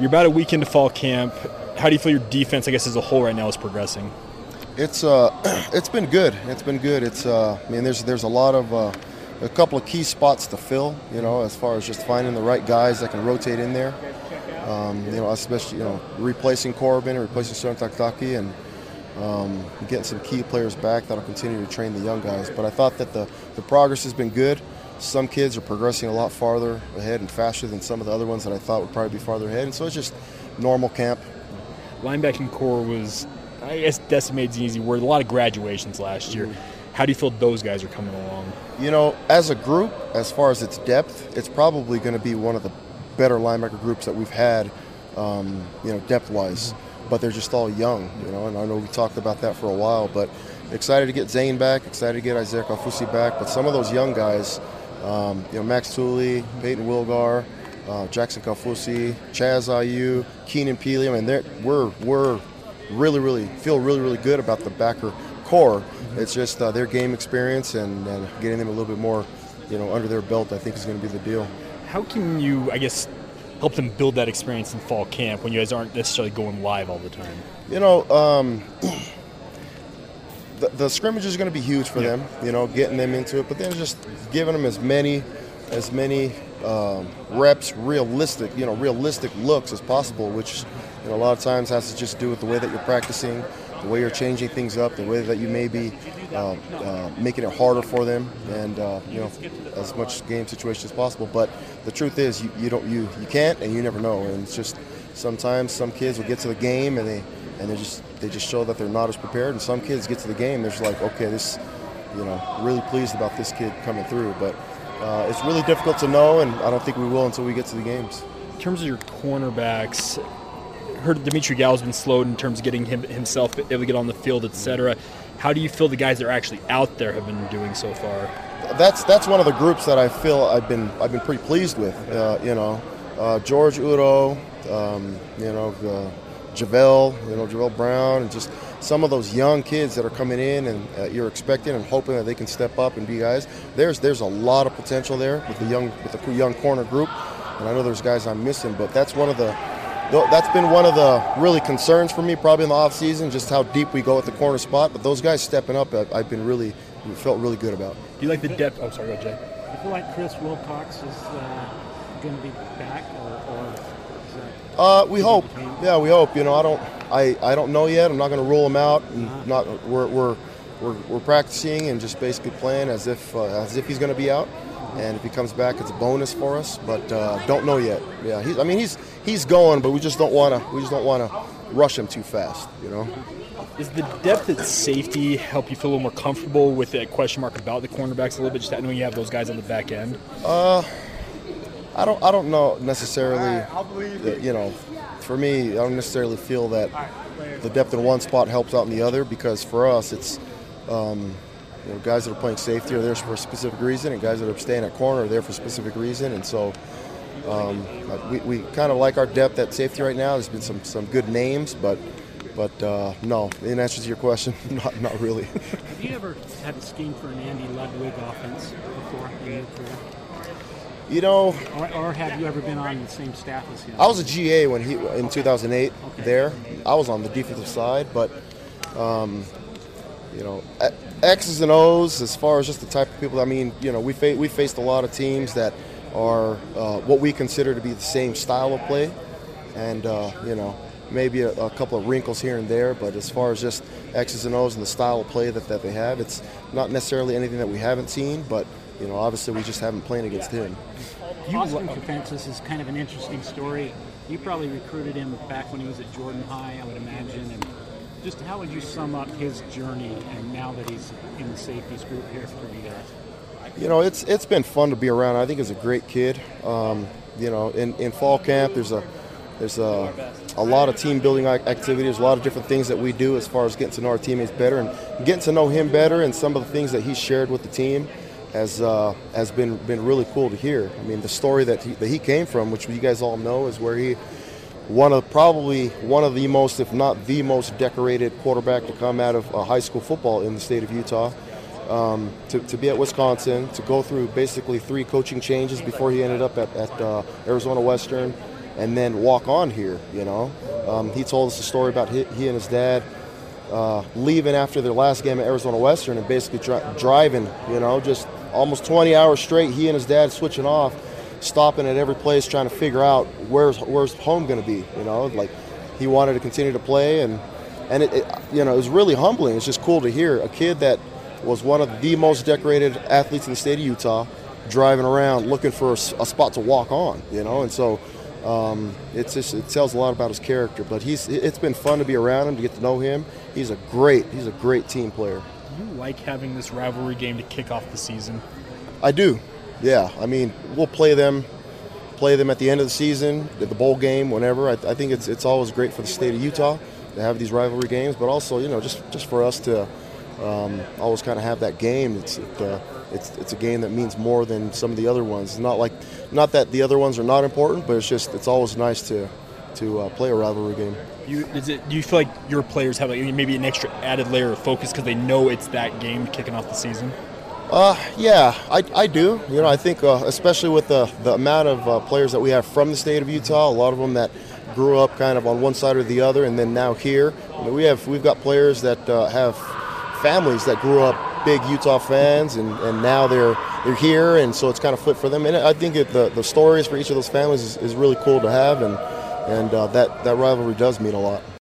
You're about a week into fall camp. How do you feel your defense, I guess, as a whole right now is progressing? It's uh, it's been good. It's been good. It's uh, I mean, there's there's a lot of uh, a couple of key spots to fill. You know, as far as just finding the right guys that can rotate in there. Um, you know, especially you know replacing Corbin and replacing Sean and um, getting some key players back that'll continue to train the young guys. But I thought that the the progress has been good. Some kids are progressing a lot farther ahead and faster than some of the other ones that I thought would probably be farther ahead. And so it's just normal camp. Linebacking corps was, I guess, decimated is an easy word. A lot of graduations last year. Mm-hmm. How do you feel those guys are coming along? You know, as a group, as far as its depth, it's probably going to be one of the better linebacker groups that we've had, um, you know, depth-wise. But they're just all young, you know, and I know we talked about that for a while. But excited to get Zane back, excited to get Isaiah Kaufusi back. But some of those young guys, um, you know, Max Tooley, Payton Wilgar, uh, Jackson Kaufusi, Chaz Ayu, Keenan Pili. I mean, we're we're really, really feel really, really good about the backer corps. It's just uh, their game experience and, and getting them a little bit more, you know, under their belt. I think is going to be the deal. How can you, I guess, help them build that experience in fall camp when you guys aren't necessarily going live all the time? You know, um, the, the scrimmage is going to be huge for Yeah. them. You know, getting them into it, but then just giving them as many, as many um, reps, realistic, you know, realistic looks as possible. Which, you know, a lot of times has to just do with the way that you're practicing, the way you're changing things up, the way that you may be uh, uh, making it harder for them, and uh, you know, as much game situation as possible. But the truth is, you, you don't, you you can't, and you never know. And it's just sometimes some kids will get to the game and they and they just they just show that they're not as prepared. And some kids get to the game, they're just like, okay, this, you know, really pleased about this kid coming through. But uh, it's really difficult to know, and I don't think we will until we get to the games. In terms of your cornerbacks, heard Dimitri Gall's been slowed in terms of getting him himself able to get on the field, etc. How do you feel the guys that are actually out there have been doing so far? That's that's one of the groups that I feel I've been I've been pretty pleased with. Uh, you know, uh, George Udo, um, you know, uh, Javel, you know, Javel Brown, and just some of those young kids that are coming in and uh, you're expecting and hoping that they can step up and be guys. There's there's a lot of potential there with the young with the young corner group, and I know there's guys I'm missing, but that's one of the that's been one of the really concerns for me probably in the offseason, just how deep we go at the corner spot. But those guys stepping up, I've, I've been really felt really good about. Do you like the depth? Oh, sorry, go Jay. I feel like Chris Wilcox is uh, going to be back, or, or is that Uh, we hope. Yeah, we hope. You know, I don't, I, I don't know yet. I'm not going to rule him out. And not, we're, we're, we're, we're practicing and just basically playing as if, uh, as if he's going to be out. And if he comes back, it's a bonus for us. But uh, don't know yet. Yeah, he's, I mean, he's, he's going, but we just don't want to, we just don't want to rush him too fast. You know. Is the depth at safety help you feel a little more comfortable with that question mark about the cornerbacks a little bit, just knowing you have those guys on the back end? Uh, I don't. I don't know necessarily. that, you know, for me, I don't necessarily feel that the depth in one spot helps out in the other because for us, it's um, you know, guys that are playing safety are there for a specific reason, and guys that are staying at corner are there for a specific reason, and so. Um, we, we kind of like our depth at safety right now. There's been some, some good names, but but uh, no. In answer to your question, not not really. Have you ever had a scheme for an Andy Ludwig offense before in your career? You know, Or, or have you ever been on the same staff as him? I was a GA when he in 2008 Okay. there. I was on the defensive side, but um, you know, X's and O's as far as just the type of people. I mean, you know, we fa- we faced a lot of teams that are uh, what we consider to be the same style of play, and uh, you know, maybe a, a couple of wrinkles here and there. But as far as just X's and O's and the style of play that, that they have, it's not necessarily anything that we haven't seen, but you know, obviously we just haven't played against him. Austin Kafentzis is kind of an interesting story. You probably recruited him back when he was at Jordan High, I would imagine. And just how would you sum up his journey and now that he's in the safeties group here for you guys? You know, it's it's been fun to be around. I think he's a great kid. Um, you know, in, in fall camp, there's a there's a, a lot of team building ac- activities, a lot of different things that we do as far as getting to know our teammates better and getting to know him better, and some of the things that he shared with the team has uh, has been been really cool to hear. I mean, the story that he, that he came from, which you guys all know, is where he one of probably one of the most, if not the most decorated quarterback to come out of uh, high school football in the state of Utah. Um, to, to be at Wisconsin, to go through basically three coaching changes before he ended up at, at uh, Arizona Western, and then walk on here. You know, um, he told us a story about he, he and his dad uh, leaving after their last game at Arizona Western and basically dri- driving. You know, just almost 20 hours straight. He and his dad switching off, stopping at every place trying to figure out where's where's home going to be. You know, like he wanted to continue to play and and it, it, you know it was really humbling. It's just cool to hear a kid that was one of the most decorated athletes in the state of Utah driving around looking for a, a spot to walk on. You know, and so. Um, it's just it tells a lot about his character, but he's it's been fun to be around him to get to know him. He's a great he's a great team player. You like having this rivalry game to kick off the season? I do. Yeah, I mean we'll play them play them at the end of the season, at the bowl game, whenever. I, I think it's it's always great for the state of Utah to have these rivalry games, but also you know just just for us to um, always kind of have that game. It's it, uh, it's it's a game that means more than some of the other ones. It's not like not that the other ones are not important, but it's just it's always nice to to uh, play a rivalry game. You, is it, do you feel like your players have like maybe an extra added layer of focus because they know it's that game kicking off the season? Uh, yeah, I, I do. You know, I think uh, especially with the, the amount of uh, players that we have from the state of Utah, a lot of them that grew up kind of on one side or the other, and then now here. I mean, we have we've got players that uh, have families that grew up big Utah fans, and, and now they're they're here, and so it's kind of flipped for them. And I think it, the the stories for each of those families is, is really cool to have, and and uh, that that rivalry does mean a lot.